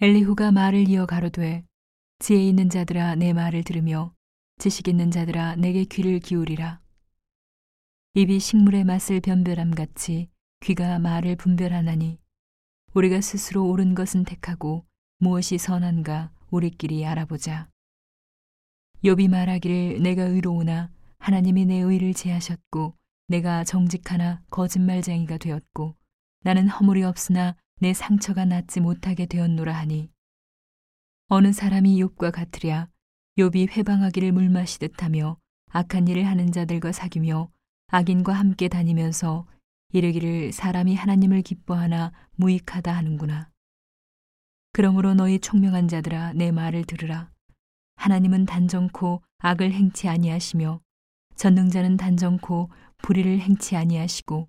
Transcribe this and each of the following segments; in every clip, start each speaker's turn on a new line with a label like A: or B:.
A: 엘리후가 말을 이어 가로되 지혜 있는 자들아 내 말을 들으며 지식 있는 자들아 내게 귀를 기울이라. 입이 식물의 맛을 변별함 같이 귀가 말을 분별하나니 우리가 스스로 옳은 것은 택하고 무엇이 선한가 우리끼리 알아보자. 욥이 말하기를 내가 의로우나 하나님이 내 의를 제하셨고 내가 정직하나 거짓말쟁이가 되었고 나는 허물이 없으나 내 상처가 낫지 못하게 되었노라 하니 어느 사람이 욥과 같으랴 욥이 회방하기를 물 마시듯 하며 악한 일을 하는 자들과 사귀며 악인과 함께 다니면서 이르기를 사람이 하나님을 기뻐하나 무익하다 하는구나. 그러므로 너희 총명한 자들아 내 말을 들으라. 하나님은 단정코 악을 행치 아니하시며 전능자는 단정코 불의를 행치 아니하시고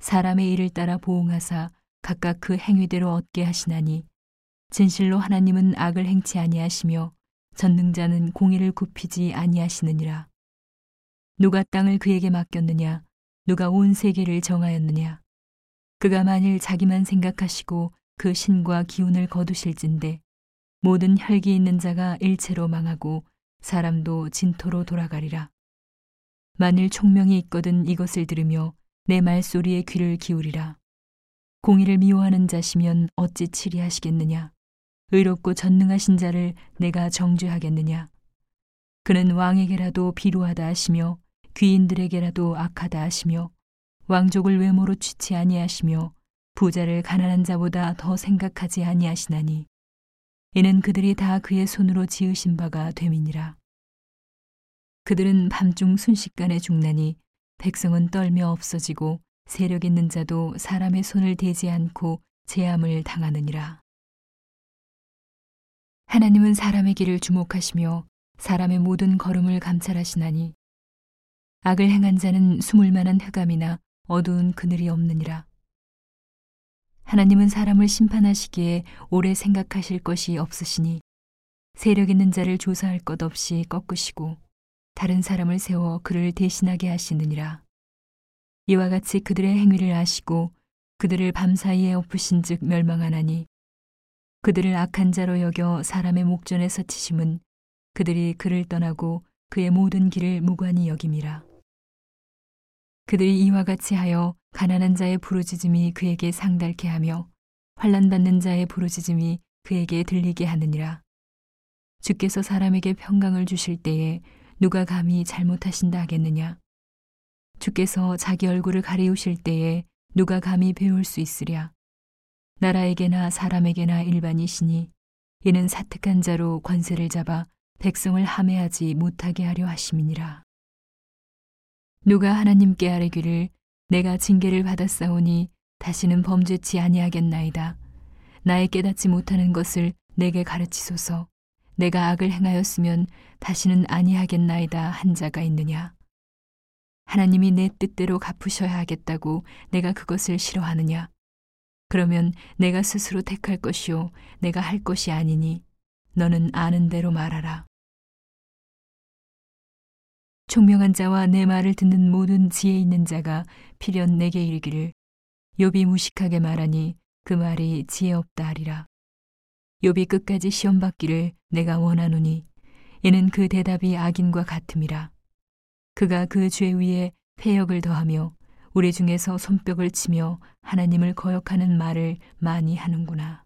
A: 사람의 일을 따라 보응하사 각각 그 행위대로 얻게 하시나니 진실로 하나님은 악을 행치 아니하시며 전능자는 공의를 굽히지 아니하시느니라. 누가 땅을 그에게 맡겼느냐? 누가 온 세계를 정하였느냐? 그가 만일 자기만 생각하시고 그 신과 기운을 거두실진데 모든 혈기 있는 자가 일체로 망하고 사람도 진토로 돌아가리라. 만일 총명이 있거든 이것을 들으며 내 말소리에 귀를 기울이라. 공의를 미워하는 자시면 어찌 치리하시겠느냐? 의롭고 전능하신 자를 내가 정죄하겠느냐? 그는 왕에게라도 비루하다 하시며 귀인들에게라도 악하다 하시며 왕족을 외모로 취치 아니하시며 부자를 가난한 자보다 더 생각하지 아니하시나니 이는 그들이 다 그의 손으로 지으신 바가 됨이니라. 그들은 밤중 순식간에 죽나니 백성은 떨며 없어지고 세력 있는 자도 사람의 손을 대지 않고 재함을 당하느니라. 하나님은 사람의 길을 주목하시며 사람의 모든 걸음을 감찰하시나니 악을 행한 자는 숨을 만한 흑암이나 어두운 그늘이 없느니라. 하나님은 사람을 심판하시기에 오래 생각하실 것이 없으시니 세력 있는 자를 조사할 것 없이 꺾으시고 다른 사람을 세워 그를 대신하게 하시느니라. 이와 같이 그들의 행위를 아시고 그들을 밤사이에 엎으신 즉 멸망하나니 그들을 악한 자로 여겨 사람의 목전에 서 치심은 그들이 그를 떠나고 그의 모든 길을 무관히 여김이라. 그들이 이와 같이 하여 가난한 자의 부르짖음이 그에게 상달케 하며 환란 받는 자의 부르짖음이 그에게 들리게 하느니라. 주께서 사람에게 평강을 주실 때에 누가 감히 잘못하신다 하겠느냐? 주께서 자기 얼굴을 가리우실 때에 누가 감히 배울 수 있으랴? 나라에게나 사람에게나 일반이시니 이는 사특한 자로 권세를 잡아 백성을 함해하지 못하게 하려 하심이니라. 누가 하나님께 아뢰기를 내가 징계를 받았사오니 다시는 범죄치 아니하겠나이다. 나의 깨닫지 못하는 것을 내게 가르치소서. 내가 악을 행하였으면 다시는 아니하겠나이다 한 자가 있느냐. 하나님이 내 뜻대로 갚으셔야 하겠다고 내가 그것을 싫어하느냐. 그러면 내가 스스로 택할 것이요 내가 할 것이 아니니 너는 아는 대로 말하라. 총명한 자와 내 말을 듣는 모든 지혜 있는 자가 필연 내게 이르기를 욥이 무식하게 말하니 그 말이 지혜 없다 하리라. 욥이 끝까지 시험 받기를 내가 원하노니 이는 그 대답이 악인과 같음이라. 그가 그 죄 위에 폐역을 더하며 우리 중에서 손뼉을 치며 하나님을 거역하는 말을 많이 하는구나.